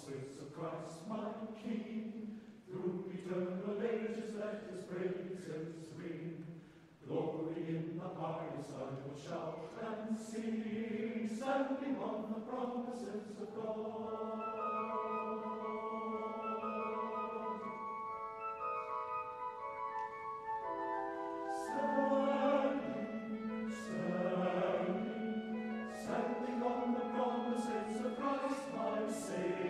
promises of Christ my King. Through eternal ages let his praises ring. Glory in the highest I will shout and sing, standing on the promises of God. standing on the promises of christ my savior